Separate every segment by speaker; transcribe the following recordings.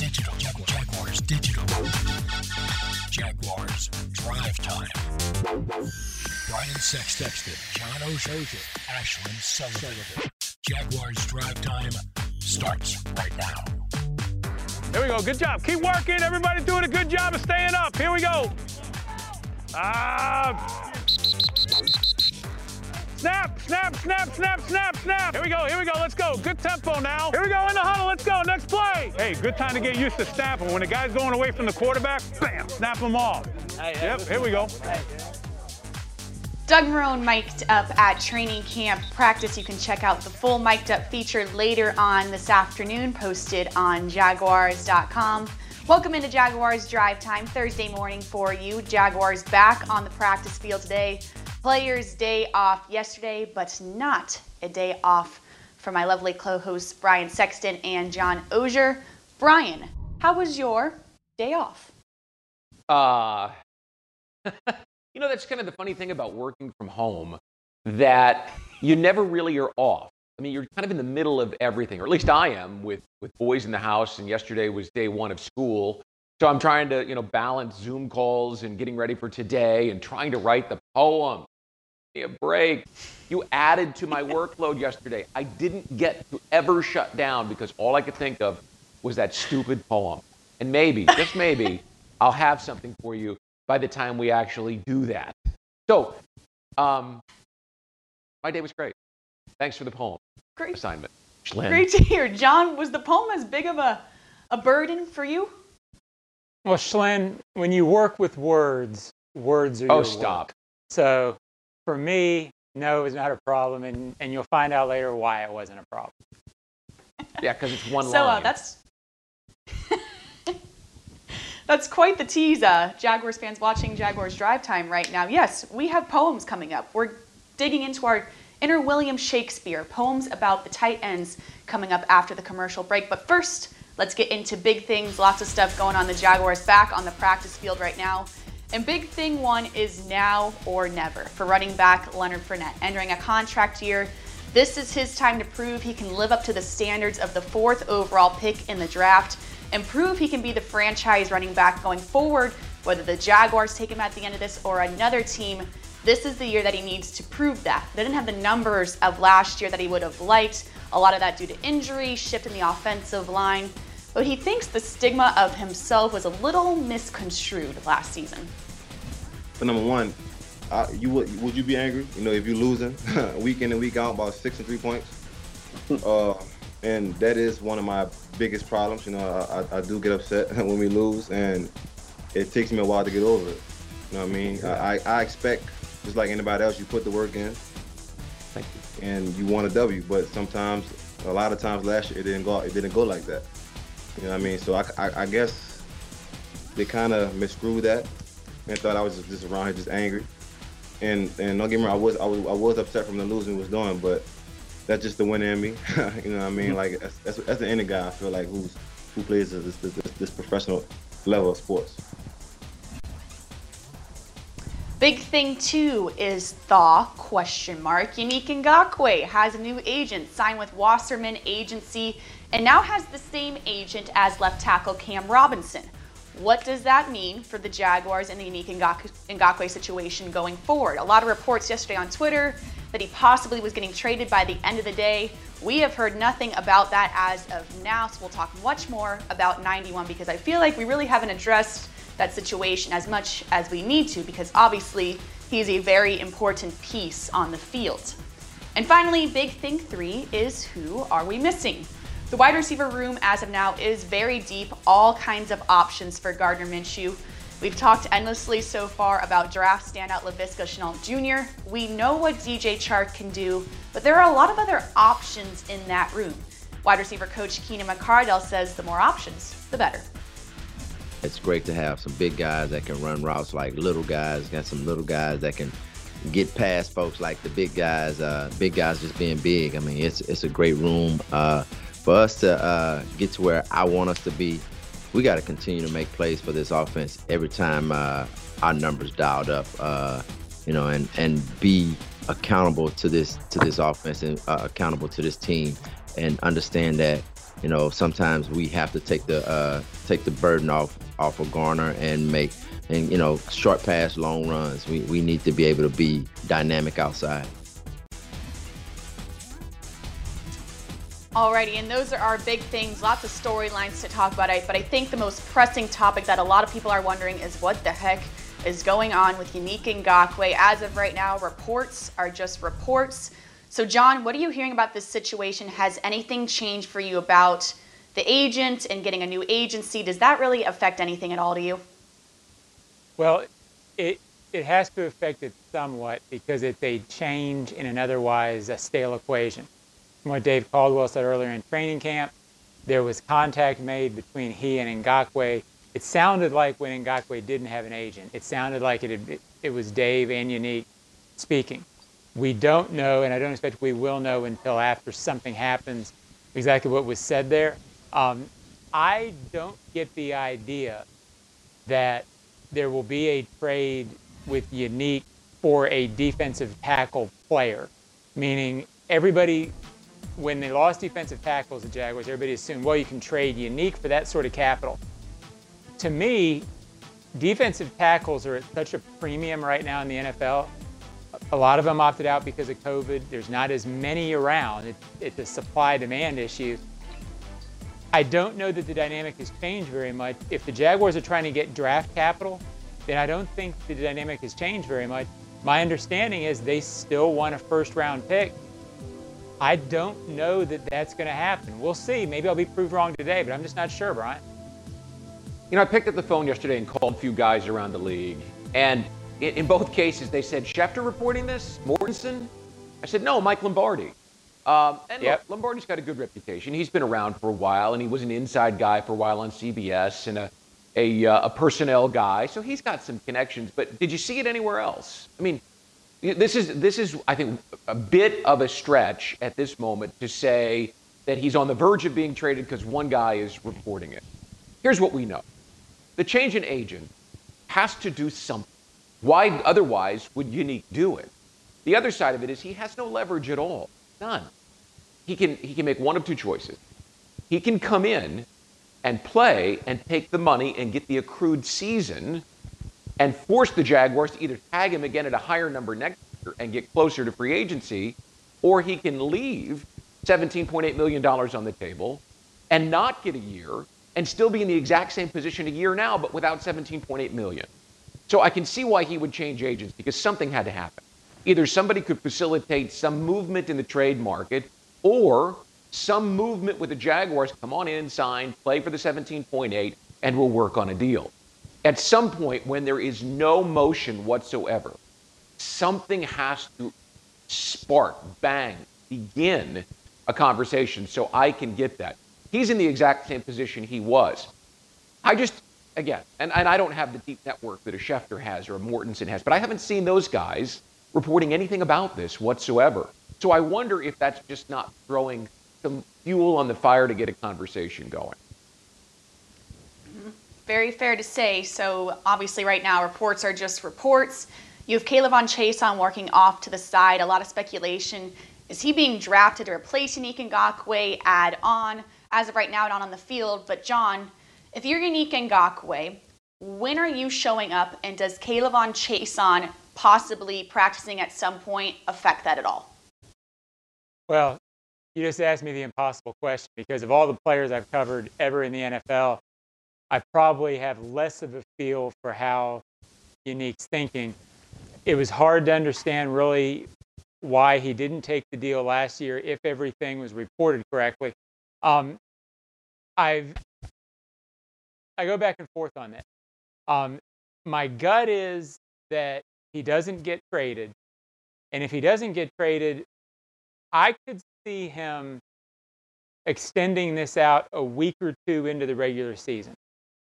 Speaker 1: Digital. Jaguars Digital. Jaguars Drive Time. Brian Sexton, John Oehser, Ashlyn Sullivan. Jaguars Drive Time starts right now.
Speaker 2: Here we go. Good job. Keep working. Everybody doing a good job of staying up. Here we go. Ah. Snap, snap, snap, snap, snap, snap. Here we go, here we go, let's go. Good tempo now. Here we go in the huddle, let's go, next play. Hey, good time to get used to snapping. When the guy's going away from the quarterback, bam, snap them off. Yep, here we go.
Speaker 3: Doug Marrone mic'd up at training camp practice. You can check out the full mic'd up feature later on this afternoon, posted on Jaguars.com. Welcome into Jaguars Drive Time Thursday morning for you. Jaguars back on the practice field today Players' day off yesterday, but not a day off for my lovely co-hosts Brian Sexton and John Oehser. Brian, how was your day off?
Speaker 4: Uh, you know, that's kind of the funny thing about working from home, that you never really are off. I mean, you're kind of in the middle of everything, or at least I am with, with boys in the house, and yesterday was day one of school. So I'm trying to, you know, balance Zoom calls and getting ready for today and trying to write the poem me a break. You added to my workload yesterday. I didn't get to ever shut down because all I could think of was that stupid poem. And maybe, just maybe, I'll have something for you by the time we actually do that. So, um, my day was great. Thanks for the poem
Speaker 3: great.
Speaker 4: assignment.
Speaker 3: Schlin. Great to hear. John, was the poem as big of a, a burden for you?
Speaker 5: Well, Schlin, when you work with words, words are
Speaker 4: oh,
Speaker 5: your
Speaker 4: stop.
Speaker 5: Work. So for me, no, it's not a problem, and, and you'll find out later why it wasn't a problem.
Speaker 4: yeah, because it's one
Speaker 3: so,
Speaker 4: line. So
Speaker 3: uh, that's that's quite the tease. Uh, Jaguars fans watching Jaguars Drive Time right now. Yes, we have poems coming up. We're digging into our inner William Shakespeare poems about the tight ends coming up after the commercial break. But first, let's get into big things. Lots of stuff going on. The Jaguars back on the practice field right now. And big thing one is now or never for running back Leonard Fournette. Entering a contract year, this is his time to prove he can live up to the standards of the fourth overall pick in the draft and prove he can be the franchise running back going forward, whether the Jaguars take him at the end of this or another team. This is the year that he needs to prove that. He didn't have the numbers of last year that he would have liked. A lot of that due to injury, shift in the offensive line but he thinks the stigma of himself was a little misconstrued last season.
Speaker 6: For number one, uh, you would would you be angry? You know, if you're losing week in and week out about six and three points, uh, and that is one of my biggest problems. You know, I, I do get upset when we lose, and it takes me a while to get over it. You know what I mean? I, I expect just like anybody else, you put the work in.
Speaker 4: Thank you.
Speaker 6: And you want a W, but sometimes, a lot of times last year, it didn't go. It didn't go like that. You know what I mean? So I, I, I guess they kind of miscrewed that and thought I was just, around here just angry. And and don't get me wrong, I was I was I was upset from the losing was doing, but that's just the winner in me. you know what I mean? Like that's, that's, that's the any guy I feel like who's who plays this this, this, this professional level of sports.
Speaker 3: Big thing too is the question mark. Yannick Ngakoue has a new agent signed with Wasserman Agency and now has the same agent as left tackle Cam Robinson. What does that mean for the Jaguars and the Yannick Ngakoue situation going forward? A lot of reports yesterday on Twitter that he possibly was getting traded by the end of the day. We have heard nothing about that as of now, so we'll talk much more about 91 because I feel like we really haven't addressed that situation as much as we need to because obviously he's a very important piece on the field. And finally, big thing three is who are we missing? The wide receiver room as of now is very deep, all kinds of options for Gardner Minshew. We've talked endlessly so far about draft standout Laviska Shenault Jr. We know what DJ Chark can do, but there are a lot of other options in that room. Wide receiver coach Keenan McCardell says the more options, the better.
Speaker 7: It's great to have some big guys that can run routes like little guys. Got some little guys that can get past folks like the big guys. Uh, big guys just being big. I mean, it's it's a great room uh, for us to uh, get to where I want us to be. We got to continue to make plays for this offense every time uh, our numbers dialed up. Uh, you know, and and be accountable to this to this offense and uh, accountable to this team, and understand that you know, sometimes we have to take the uh, take the burden off off of Garner and make and you know short pass, long runs. We we need to be able to be dynamic outside.
Speaker 3: Alrighty, and those are our big things. Lots of storylines to talk about. But I think the most pressing topic that a lot of people are wondering is what the heck is going on with Yannick Ngakoue. As of right now, reports are just reports. So, John, what are you hearing about this situation? Has anything changed for you about the agent and getting a new agency? Does that really affect anything at all to you?
Speaker 5: Well, it it has to affect it somewhat because it's a change in an otherwise a stale equation. From what Dave Caldwell said earlier in training camp, there was contact made between he and Ngakoue. It sounded like when Ngakoue didn't have an agent, it sounded like it, had, it was Dave and Yannick speaking. We don't know, and I don't expect we will know until after something happens, exactly what was said there. Um, I don't get the idea that there will be a trade with Yannick for a defensive tackle player, meaning everybody, when they lost defensive tackles, the Jaguars, everybody assumed, well, you can trade Yannick for that sort of capital. To me, defensive tackles are at such a premium right now in the NFL a lot of them opted out because of COVID. There's not as many around. It, it's a supply demand issue. I don't know that the dynamic has changed very much. If the Jaguars are trying to get draft capital, then I don't think the dynamic has changed very much. My understanding is they still want a first round pick. I don't know that that's going to happen. We'll see. Maybe I'll be proved wrong today, but I'm just not sure, Brian.
Speaker 4: You know, I picked up the phone yesterday and called a few guys around the league. And in, in both cases, they said, Schefter reporting this? Mortensen? I said, no, Mike Lombardi. Um, and yep. look, Lombardi's got a good reputation. He's been around for a while, and he was an inside guy for a while on CBS and a, a, uh, a personnel guy. So he's got some connections. But did you see it anywhere else? I mean, this is, this is, I think, a bit of a stretch at this moment to say that he's on the verge of being traded because one guy is reporting it. Here's what we know the change in agent has to do something. Why otherwise would Yannick do it? The other side of it is he has no leverage at all. None. He can, he can make one of two choices. He can come in and play and take the money and get the accrued season and force the Jaguars to either tag him again at a higher number next year and get closer to free agency, or he can leave $17.8 million on the table and not get a year and still be in the exact same position a year now, but without 17.8 million. So I can see why he would change agents because something had to happen. Either somebody could facilitate some movement in the trade market or some movement with the Jaguars, come on in, sign, play for the 17.8, and we'll work on a deal. At some point, when there is no motion whatsoever, something has to spark, bang, begin a conversation so I can get that. He's in the exact same position he was. I just again, and, and I don't have the deep network that a Schefter has or a Mortensen has, but I haven't seen those guys reporting anything about this whatsoever. So I wonder if that's just not throwing some fuel on the fire to get a conversation going.
Speaker 3: Very fair to say. So obviously, right now, reports are just reports. You have K'Lavon Chaisson working off to the side. A lot of speculation. Is he being drafted to replace Yannick Ngakoue, add on? As of right now, not on the field. But John, if you're Yannick Ngakoue, when are you showing up, and does K'Lavon Chaisson possibly practicing at some point affect that at all?
Speaker 5: Well, you just asked me the impossible question because of all the players I've covered ever in the NFL, I probably have less of a feel for how Yannick's thinking. It was hard to understand really why he didn't take the deal last year if everything was reported correctly. Um, I've I go back and forth on that. Um, my gut is that he doesn't get traded, and if he doesn't get traded, I could see him extending this out a week or two into the regular season.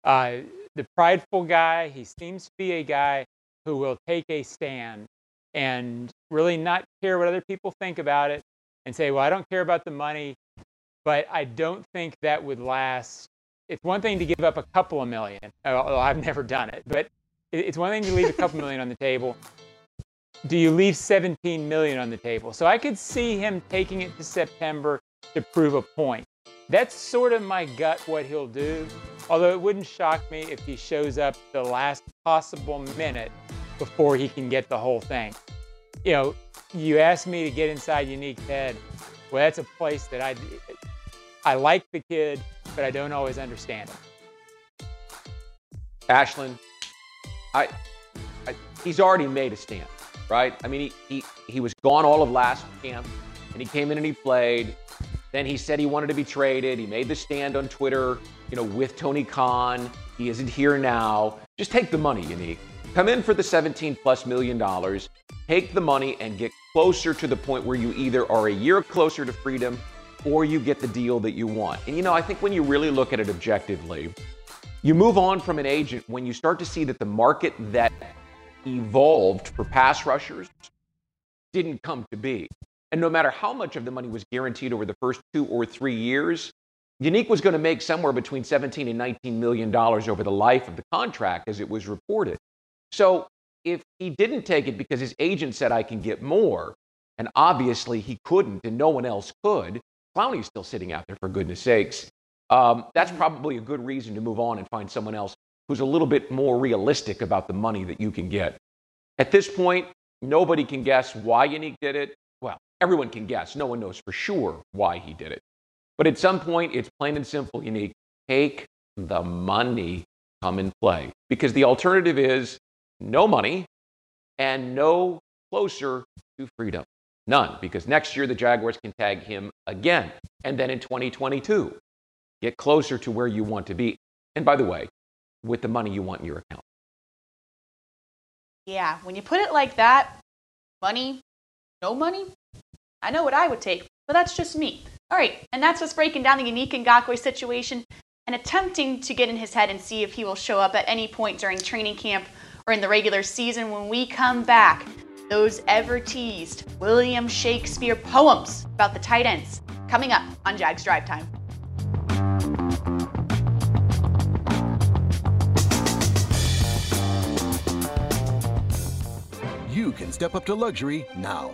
Speaker 5: Uh, the prideful guy, he seems to be a guy who will take a stand and really not care what other people think about it and say, well, I don't care about the money, but I don't think that would last it's one thing to give up a couple of million. Well, I've never done it, but it's one thing to leave a couple million on the table. Do you leave 17 million on the table? So I could see him taking it to September to prove a point. That's sort of my gut what he'll do. Although it wouldn't shock me if he shows up the last possible minute before he can get the whole thing. You know, you asked me to get inside Yannick's head. Well, that's a place that I, I like the kid, but I don't always understand him.
Speaker 4: Ashlyn, I, I, he's already made a stand, right? I mean, he, he, he was gone all of last camp, and he came in and he played. Then he said he wanted to be traded. He made the stand on Twitter, you know, with Tony Khan. He isn't here now. Just take the money, Yannick. Come in for the 17 plus million dollars, take the money and get closer to the point where you either are a year closer to freedom or you get the deal that you want. And you know, I think when you really look at it objectively, you move on from an agent when you start to see that the market that evolved for pass rushers didn't come to be. And no matter how much of the money was guaranteed over the first two or three years, Yannick was going to make somewhere between 17 and 19 million dollars over the life of the contract as it was reported. So if he didn't take it because his agent said I can get more, and obviously he couldn't and no one else could, Clowney's still sitting out there for goodness sakes um, that's probably a good reason to move on and find someone else who's a little bit more realistic about the money that you can get. At this point, nobody can guess why Yannick did it. Everyone can guess. No one knows for sure why he did it. But at some point, it's plain and simple, Yannick. Take the money, come and play. Because the alternative is no money and no closer to freedom. None, because next year the Jaguars can tag him again. And then in 2022, Get closer to where you want to be. And by the way, with the money you want in your account.
Speaker 3: Yeah, when you put it like that, money, no money, I know what I would take, but that's just me. All right, and that's what's breaking down the Yannick Ngakoue situation and attempting to get in his head and see if he will show up at any point during training camp or in the regular season when we come back. Those ever teased William Shakespeare poems about the tight ends coming up on Jags Drive Time.
Speaker 8: You can step up to luxury now.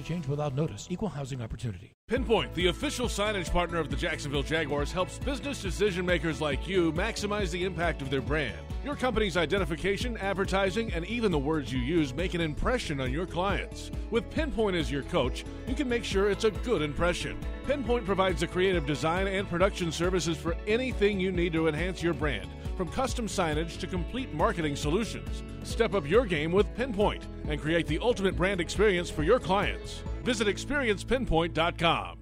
Speaker 1: change without notice. Equal housing opportunity.
Speaker 9: Pinpoint, the official signage partner of the Jacksonville Jaguars, helps business decision makers like you maximize the impact of their brand. Your company's identification, advertising, and even the words you use make an impression on your clients. With Pinpoint as your coach, you can make sure it's a good impression. Pinpoint provides the creative design and production services for anything you need to enhance your brand, from custom signage to complete marketing solutions. Step up your game with Pinpoint and create the ultimate brand experience for your clients. Visit experiencepinpoint.com.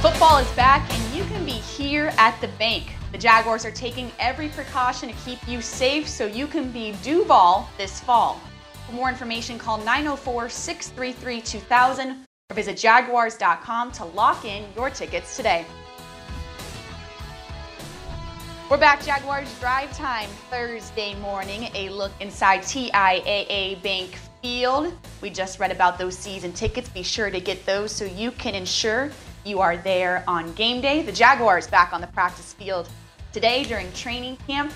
Speaker 3: Football is back, and you can be here at the bank. The Jaguars are taking every precaution to keep you safe so you can be Duval this fall. For more information, call 904 633 2000 or visit jaguars.com to lock in your tickets today. We're back, Jaguars Drive Time Thursday morning. A look inside TIAA Bank Field. We just read about those season tickets. Be sure to get those so you can ensure you are there on game day. The Jaguars back on the practice field today during training camp.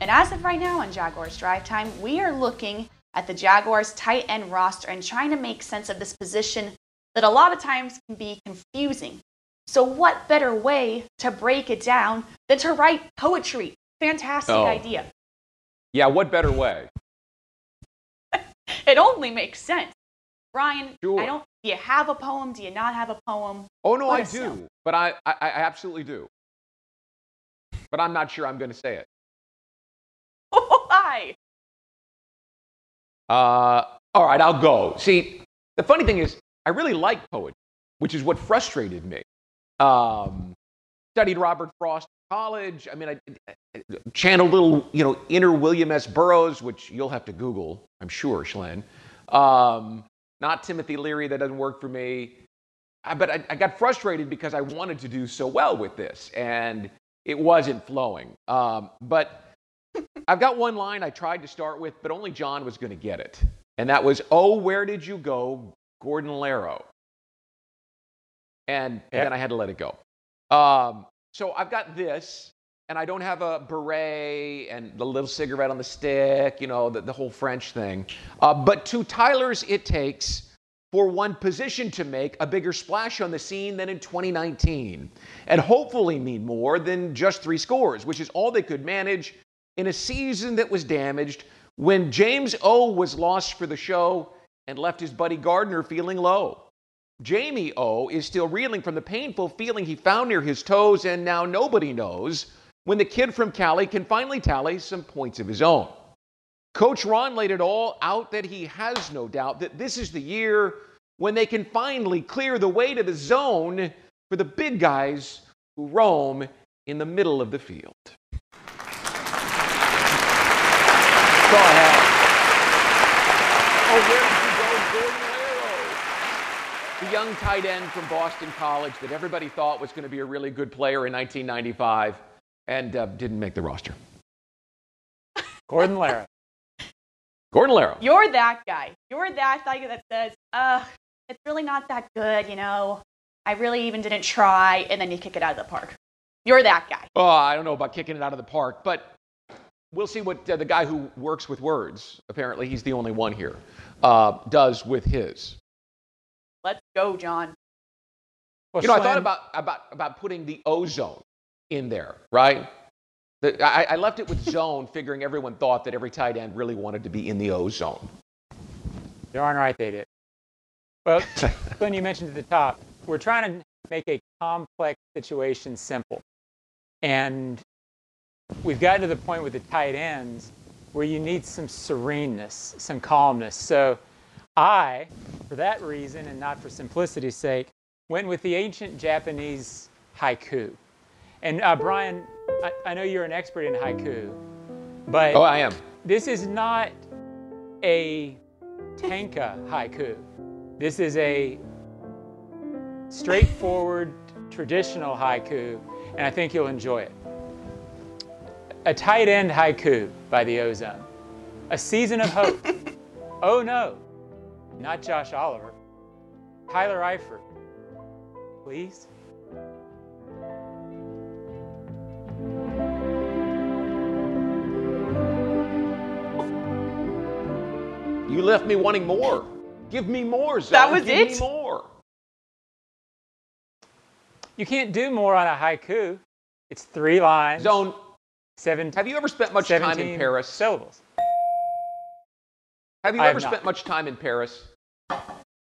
Speaker 3: And as of right now on Jaguars Drive Time, we are looking at the Jaguars tight end roster and trying to make sense of this position that a lot of times can be confusing. So, what better way to break it down than to write poetry? Fantastic
Speaker 4: Oh.
Speaker 3: idea.
Speaker 4: Yeah, what better way?
Speaker 3: it only makes sense. Brian,
Speaker 4: Sure.
Speaker 3: I don't. Do you have a poem? Do you not have a poem?
Speaker 4: Oh no, I do,
Speaker 3: sell.
Speaker 4: but I, I, I absolutely do. But I'm not sure I'm going to say it.
Speaker 3: Why?
Speaker 4: Uh, all right, I'll go. See, the funny thing is, I really like poetry, which is what frustrated me. Um, studied Robert Frost in college. I mean, I, I channeled little, you know, inner William S. Burroughs, which you'll have to Google, I'm sure, Schlen. Um, not Timothy Leary, that doesn't work for me. I, but I, I got frustrated because I wanted to do so well with this, and it wasn't flowing. Um, but I've got one line I tried to start with, but only John was going to get it. And that was, Oh, where did you go, Gordon Laro? And
Speaker 5: Yeah.
Speaker 4: then I had to let it go. Um, so I've got this, and I don't have a beret and the little cigarette on the stick, you know, the, the whole French thing. Uh, but two Tylers it takes for one position to make a bigger splash on the scene than in 2019, and hopefully mean more than just three scores, which is all they could manage in a season that was damaged when James O was lost for the show and left his buddy Gardner feeling low. Jamie O is still reeling from the painful feeling he found near his toes, and now nobody knows when the kid from Cali can finally tally some points of his own. Coach Ron laid it all out that he has no doubt that this is the year when they can finally clear the way to the zone for the big guys who roam in the middle of the field. Go ahead. Oh, where did you go, Gordon Laro? The young tight end from Boston College that everybody thought was going to be a really good player in 1995 and uh, didn't make the roster.
Speaker 5: Gordon Lara.
Speaker 4: Gordon Laro.
Speaker 3: You're that guy. You're that guy that says, "Uh, it's really not that good," you know. I really even didn't try, and then you kick it out of the park. You're that guy.
Speaker 4: Oh, I don't know about kicking it out of the park, but we'll see what uh, the guy who works with words, apparently he's the only one here, uh, does with his.
Speaker 3: Let's go, John.
Speaker 5: Well,
Speaker 4: you know, I thought about, about, about putting the ozone in there, right? The, I, I left it with zone, figuring everyone thought that every tight end really wanted to be in the ozone.
Speaker 5: Darn right they did. Well, Glenn, you mentioned at the top, we're trying to make a complex situation simple. And we've gotten to the point with the tight ends where you need some sereneness, some calmness. So I, for that reason and not for simplicity's sake, went with the ancient Japanese haiku. And uh, Brian, I, I know you're an expert in haiku, but
Speaker 4: Oh, I am.
Speaker 5: this is not a tanka haiku. This is a straightforward, traditional haiku, and I think you'll enjoy it. A tight end haiku by the Ozone. A season of hope. oh no, not Josh Oliver. Tyler Eifert. Please?
Speaker 4: You left me wanting more. Give me more, Zone.
Speaker 3: That was
Speaker 4: Give
Speaker 3: it?
Speaker 4: me more.
Speaker 5: You can't do more on a haiku. It's three lines.
Speaker 4: Zone,
Speaker 5: Seven,
Speaker 4: have you ever spent much time in Paris?
Speaker 5: Syllables.
Speaker 4: Have you
Speaker 5: I
Speaker 4: ever
Speaker 5: have
Speaker 4: spent much time in Paris?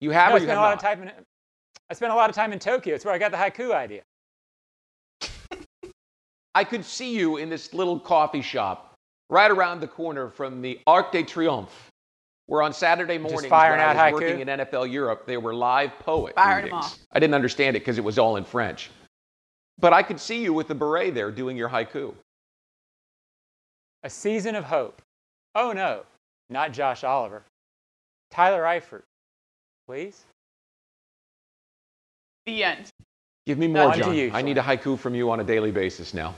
Speaker 4: You have
Speaker 5: No,
Speaker 4: or
Speaker 5: I
Speaker 4: you
Speaker 5: spent
Speaker 4: have
Speaker 5: a lot
Speaker 4: not?
Speaker 5: of time in. I spent a lot of time in Tokyo. It's where I got the haiku idea.
Speaker 4: I could see you in this little coffee shop right around the corner from the Arc de Triomphe, where on Saturday mornings
Speaker 5: firing
Speaker 4: when I was
Speaker 5: haiku?
Speaker 4: working in NFL Europe, there were live poet
Speaker 3: Firing 'em
Speaker 4: readings.
Speaker 3: off.
Speaker 4: I didn't understand it because it was all in French. But I could see you with the beret there doing your haiku.
Speaker 5: A season of hope. Oh no, not Josh Oliver. Tyler Eifert. Please?
Speaker 3: The end.
Speaker 4: Give me uh, more,
Speaker 5: On
Speaker 4: John.
Speaker 5: you,
Speaker 4: I need a haiku from you on a daily basis now.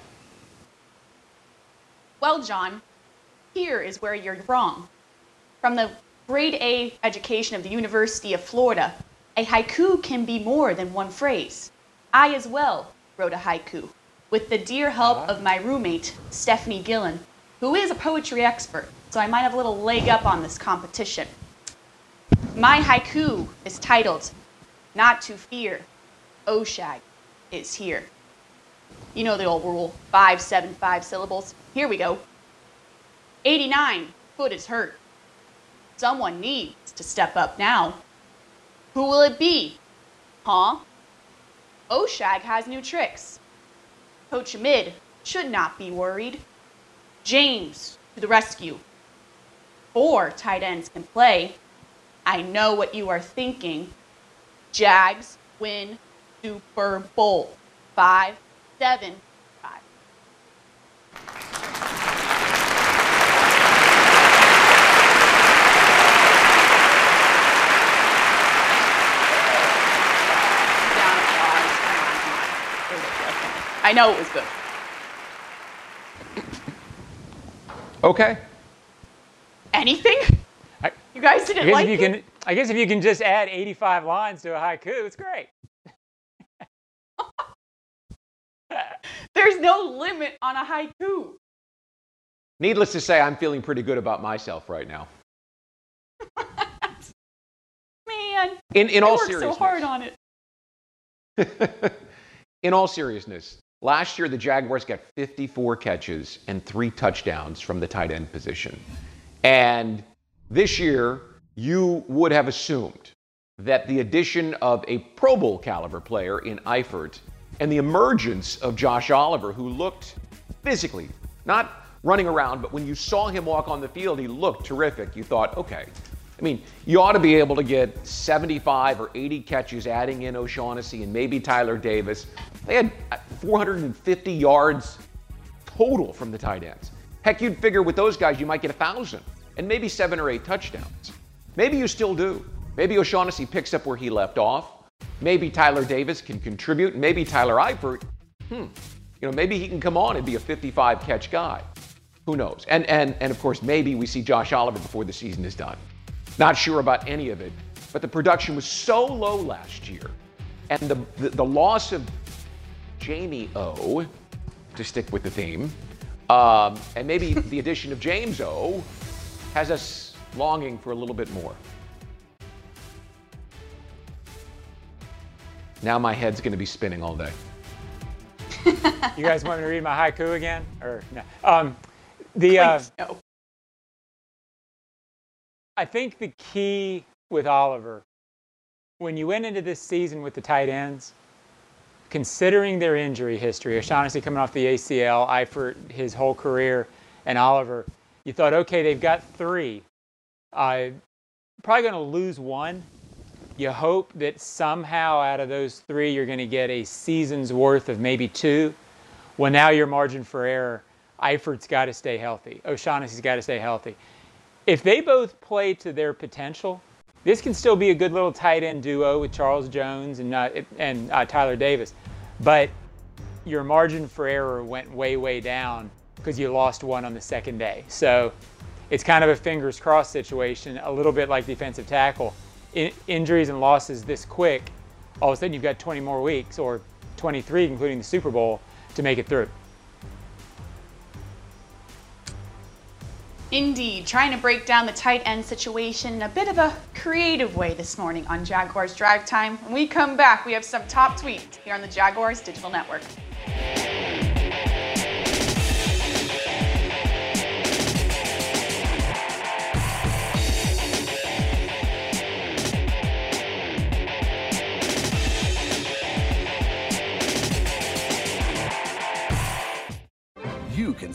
Speaker 3: Well, John, here is where you're wrong. From the grade A education of the University of Florida, a haiku can be more than one phrase. I as well wrote a haiku with the dear help ah. of my roommate, Stephanie Gillen, who is a poetry expert, so I might have a little leg up on this competition. My haiku is titled, Not to Fear, Oshag is Here. You know the old rule five, seven, five syllables. Here we go. 89, foot is hurt. Someone needs to step up now. Who will it be? Huh? Oshag has new tricks. Coach Mid should not be worried. James to the rescue. Four tight ends can play. I know what you are thinking. Jags win Super Bowl. Five, seven, five. I know it was good.
Speaker 4: Okay.
Speaker 3: Anything?
Speaker 5: I-
Speaker 3: You guys didn't
Speaker 5: I guess,
Speaker 3: like
Speaker 5: if you
Speaker 3: it?
Speaker 5: can, I guess if you can just add 85 lines to a haiku, it's great.
Speaker 3: There's no limit on a haiku.
Speaker 4: Needless to say, I'm feeling pretty good about myself right now.
Speaker 3: Man,
Speaker 4: In, in
Speaker 3: I
Speaker 4: all
Speaker 3: worked so hard on it.
Speaker 4: in all seriousness, last year the Jaguars got 54 catches and three touchdowns from the tight end position. And this year, you would have assumed that the addition of a Pro Bowl caliber player in Eifert and the emergence of Josh Oliver, who looked physically, not running around, but when you saw him walk on the field, he looked terrific. You thought, okay, I mean, you ought to be able to get 75 or 80 catches, adding in O'Shaughnessy and maybe Tyler Davis. They had uh, 450 yards total from the tight ends. Heck, you'd figure with those guys you might get a thousand and maybe seven or eight touchdowns. Maybe you still do. Maybe O'Shaughnessy picks up where he left off. Maybe Tyler Davis can contribute. Maybe Tyler Eifert, hmm, you know, maybe he can come on and be a 55 catch guy. Who knows? And and and of course, maybe we see Josh Oliver before the season is done. Not sure about any of it, but the production was so low last year, and the the, the loss of Jamie O, to stick with the theme, um, and maybe the addition of James O, has us longing for a little bit more. Now my head's going to be spinning all day.
Speaker 5: You guys want me to read my haiku again? Or no? Um, the uh,
Speaker 3: no.
Speaker 5: I think the key with Oliver, when you went into this season with the tight ends, considering their injury history, O'Shaughnessy coming off the ACL, Eifert his whole career, and Oliver, you thought, okay, they've got three. Uh, probably going to lose one. You hope that somehow out of those three, you're going to get a season's worth of maybe two. Well, now your margin for error, Eifert's got to stay healthy. O'Shaughnessy's got to stay healthy. If they both play to their potential, this can still be a good little tight end duo with Charles Jones and uh, and uh, Tyler Davis, but your margin for error went way way down because you lost one on the second day. So it's kind of a fingers crossed situation, a little bit like defensive tackle. In, injuries and losses this quick, all of a sudden you've got 20 more weeks or 23, including the Super Bowl, to make it through.
Speaker 3: Indeed, trying to break down the tight end situation in a bit of a creative way this morning on Jaguars Drive Time. When we come back, we have some top tweets here on the Jaguars Digital Network.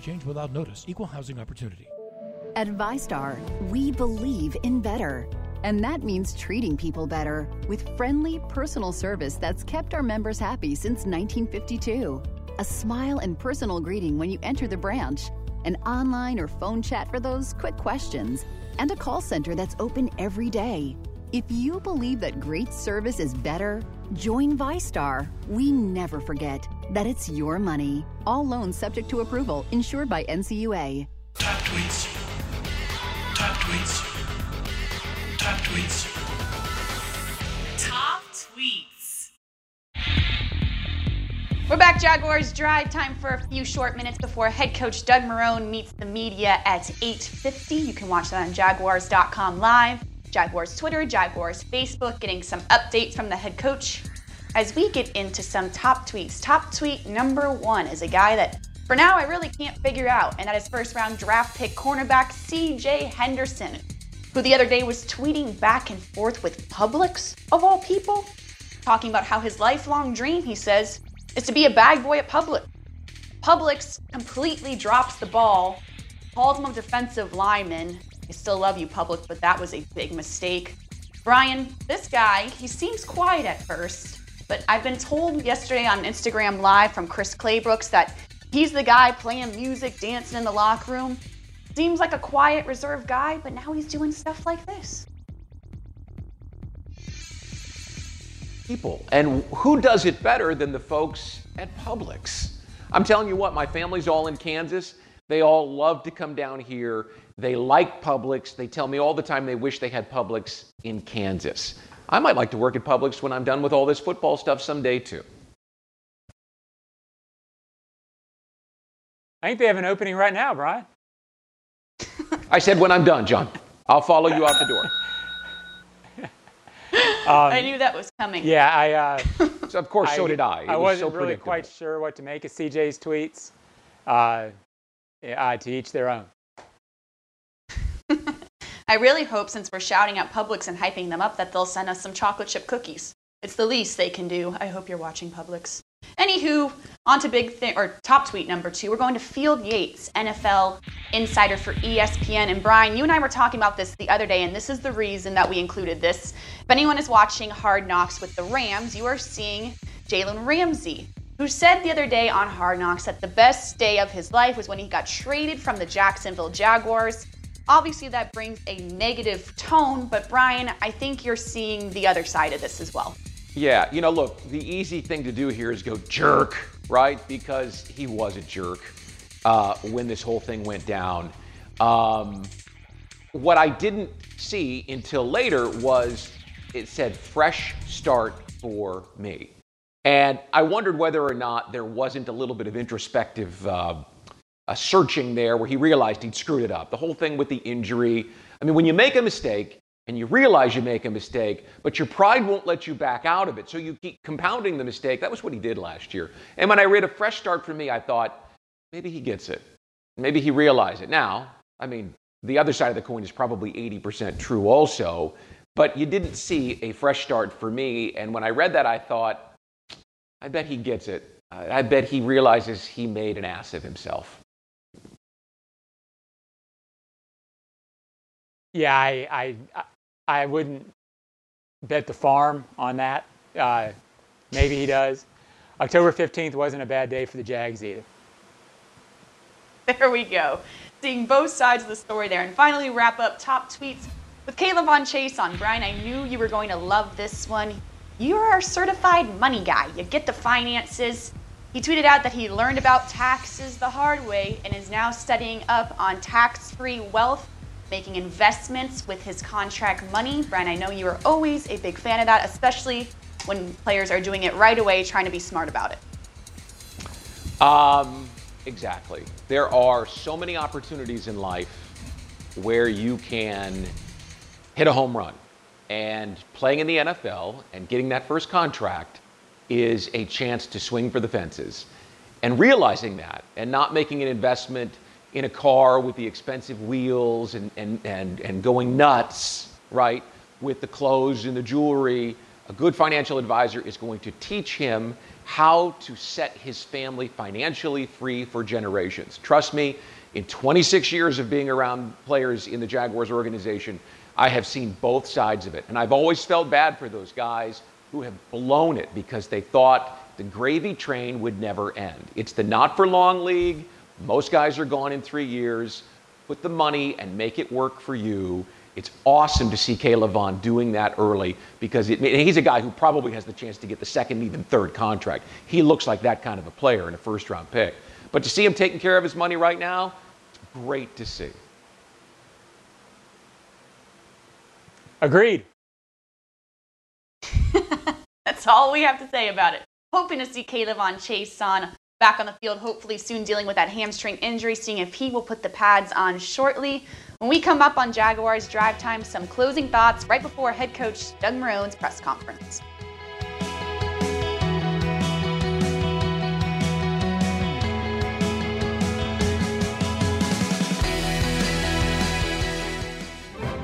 Speaker 1: change without notice. Equal housing opportunity.
Speaker 10: At VyStar, we believe in better. And that means treating people better with friendly, personal service that's kept our members happy since 1952. A smile and personal greeting when you enter the branch, an online or phone chat for those quick questions, and a call center that's open every day. If you believe that great service is better, join VyStar. We never forget that it's your money. All loans subject to approval, insured by NCUA.
Speaker 11: Top tweets. Top tweets. Top tweets.
Speaker 3: Top tweets. We're back, Jaguars Drive. Time for a few short minutes before head coach Doug Marrone meets the media at 8.50. You can watch that on Jaguars.com live, Jaguars Twitter, Jaguars Facebook, getting some updates from the head coach. As we get into some top tweets, top tweet number one is a guy that for now I really can't figure out, and that is first round draft pick cornerback CJ Henderson, who the other day was tweeting back and forth with Publix, of all people, talking about how his lifelong dream, he says, is to be a bag boy at Publix. Publix completely drops the ball, calls him a defensive lineman. I still love you, Publix, but that was a big mistake. Brian, this guy, he seems quiet at first, but I've been told yesterday on Instagram Live from Chris Claybrooks that he's the guy playing music, dancing in the locker room. Seems like a quiet, reserved guy, but now he's doing stuff like this.
Speaker 4: people. And who does it better than the folks at Publix? I'm telling you what, my family's all in Kansas. They all love to come down here. They like Publix. They tell me all the time they wish they had Publix in Kansas. I might like to work at Publix when I'm done with all this football stuff someday, too.
Speaker 5: I think they have an opening right now, Brian.
Speaker 4: I said when I'm done, John. I'll follow you out the door.
Speaker 5: Um,
Speaker 3: I knew that was coming.
Speaker 5: Yeah, I. Uh,
Speaker 4: So of course, so did I. It
Speaker 5: I
Speaker 4: was
Speaker 5: wasn't
Speaker 4: so
Speaker 5: really quite sure what to make of CJ's tweets. Uh, yeah, uh, to each their own.
Speaker 3: I really hope, since we're shouting at Publix and hyping them up, that they'll send us some chocolate chip cookies. It's the least they can do. I hope you're watching Publix. Anywho, on to big thing or top tweet number two. We're going to Field Yates, NFL insider for ESPN. And Brian, you and I were talking about this the other day, and this is the reason that we included this. If anyone is watching Hard Knocks with the Rams, you are seeing Jalen Ramsey, who said the other day on Hard Knocks that the best day of his life was when he got traded from the Jacksonville Jaguars. Obviously, that brings a negative tone, but Brian, I think you're seeing the other side of this as well.
Speaker 4: Yeah, you know, look, the easy thing to do here is go jerk, right? Because he was a jerk uh, when this whole thing went down. Um, what I didn't see until later was it said fresh start for me. And I wondered whether or not there wasn't a little bit of introspective uh, uh, searching there where he realized he'd screwed it up. The whole thing with the injury. I mean, when you make a mistake and you realize you make a mistake, but your pride won't let you back out of it, so you keep compounding the mistake. That was what he did last year. And when I read a fresh start for me, I thought maybe he gets it. Maybe he realized it. Now, I mean, the other side of the coin is probably 80% true also, but you didn't see a fresh start for me. And when I read that, I thought, I bet he gets it. I I bet he realizes he made an ass of himself.
Speaker 5: Yeah, I, I, I wouldn't bet the farm on that. Uh, maybe he does. October 15th wasn't a bad day for the Jags either.
Speaker 3: There we go. Seeing both sides of the story there. And finally, wrap up top tweets with K'Lavon Chaisson. Brian, I knew you were going to love this one. You are our certified money guy. You get the finances. He tweeted out that he learned about taxes the hard way and is now studying up on tax free wealth, making investments with his contract money. Brian, I know you are always a big fan of that, especially when players are doing it right away, trying to be smart about it.
Speaker 4: Um, exactly. There are so many opportunities in life where you can hit a home run. And playing in the NFL and getting that first contract is a chance to swing for the fences. And realizing that and not making an investment in a car with the expensive wheels and, and, and, and going nuts, right, with the clothes and the jewelry, a good financial advisor is going to teach him how to set his family financially free for generations. Trust me, In 26 years of being around players in the Jaguars organization, I have seen both sides of it. And I've always felt bad for those guys who have blown it because they thought the gravy train would never end. It's the not for long league. Most guys are gone in three years. Put the money and make it work for you. It's awesome to see K'Lavon doing that early because it, he's a guy who probably has the chance to get the second, even third contract. He looks like that kind of a player in a first round pick. But to see him taking care of his money right now, it's great to see.
Speaker 5: Agreed.
Speaker 3: That's all we have to say about it. Hoping to see K'Lavon chase Chaisson back on the field, hopefully soon dealing with that hamstring injury, seeing if he will put the pads on shortly. When we come up on Jaguars Drive Time, some closing thoughts right before head coach Doug Marrone's press conference.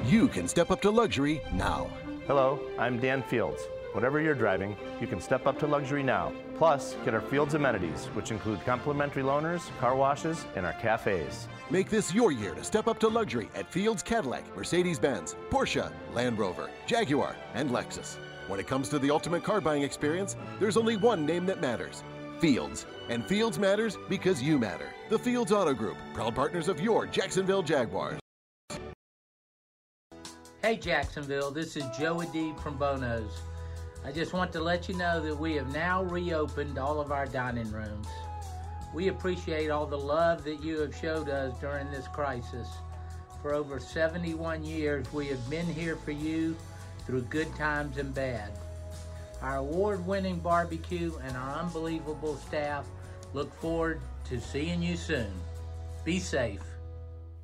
Speaker 8: You can step up to luxury now.
Speaker 12: Hello, I'm Dan Fields. Whatever you're driving, you can step up to luxury now. Plus, get our Fields amenities, which include complimentary loaners, car washes, and our cafes.
Speaker 8: Make this your year to step up to luxury at Fields Cadillac, Mercedes Benz, Porsche, Land Rover, Jaguar, and Lexus. When it comes to the ultimate car buying experience, there's only one name that matters Fields. And Fields matters because you matter. The Fields Auto Group, proud partners of your Jacksonville Jaguars.
Speaker 13: Hey Jacksonville, this is Joe Adib from Bono's. I just want to let you know that we have now reopened all of our dining rooms. We appreciate all the love that you have showed us during this crisis. For over 71 years, we have been here for you through good times and bad. Our award winning barbecue and our unbelievable staff look forward to seeing you soon. Be safe.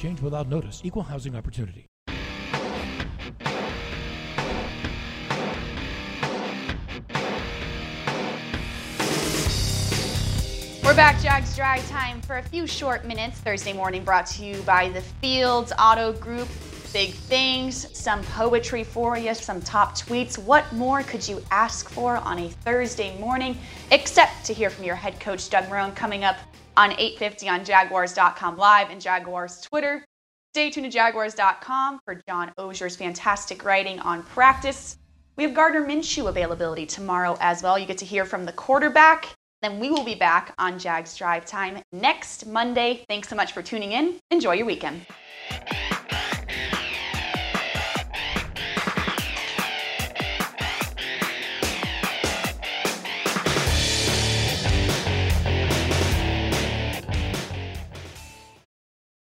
Speaker 1: change without notice. Equal housing opportunity.
Speaker 3: We're back, Jags Drive Time, for a few short minutes. Thursday morning brought to you by the Fields Auto Group. Big things, some poetry for you, some top tweets. What more could you ask for on a Thursday morning except to hear from your head coach, Doug Marrone, coming up on 850 on Jaguars.com Live and Jaguars Twitter. Stay tuned to Jaguars.com for John Oehser's fantastic writing on practice. We have Gardner Minshew availability tomorrow as well. You get to hear from the quarterback. Then we will be back on Jags Drive Time next Monday. Thanks so much for tuning in. Enjoy your weekend.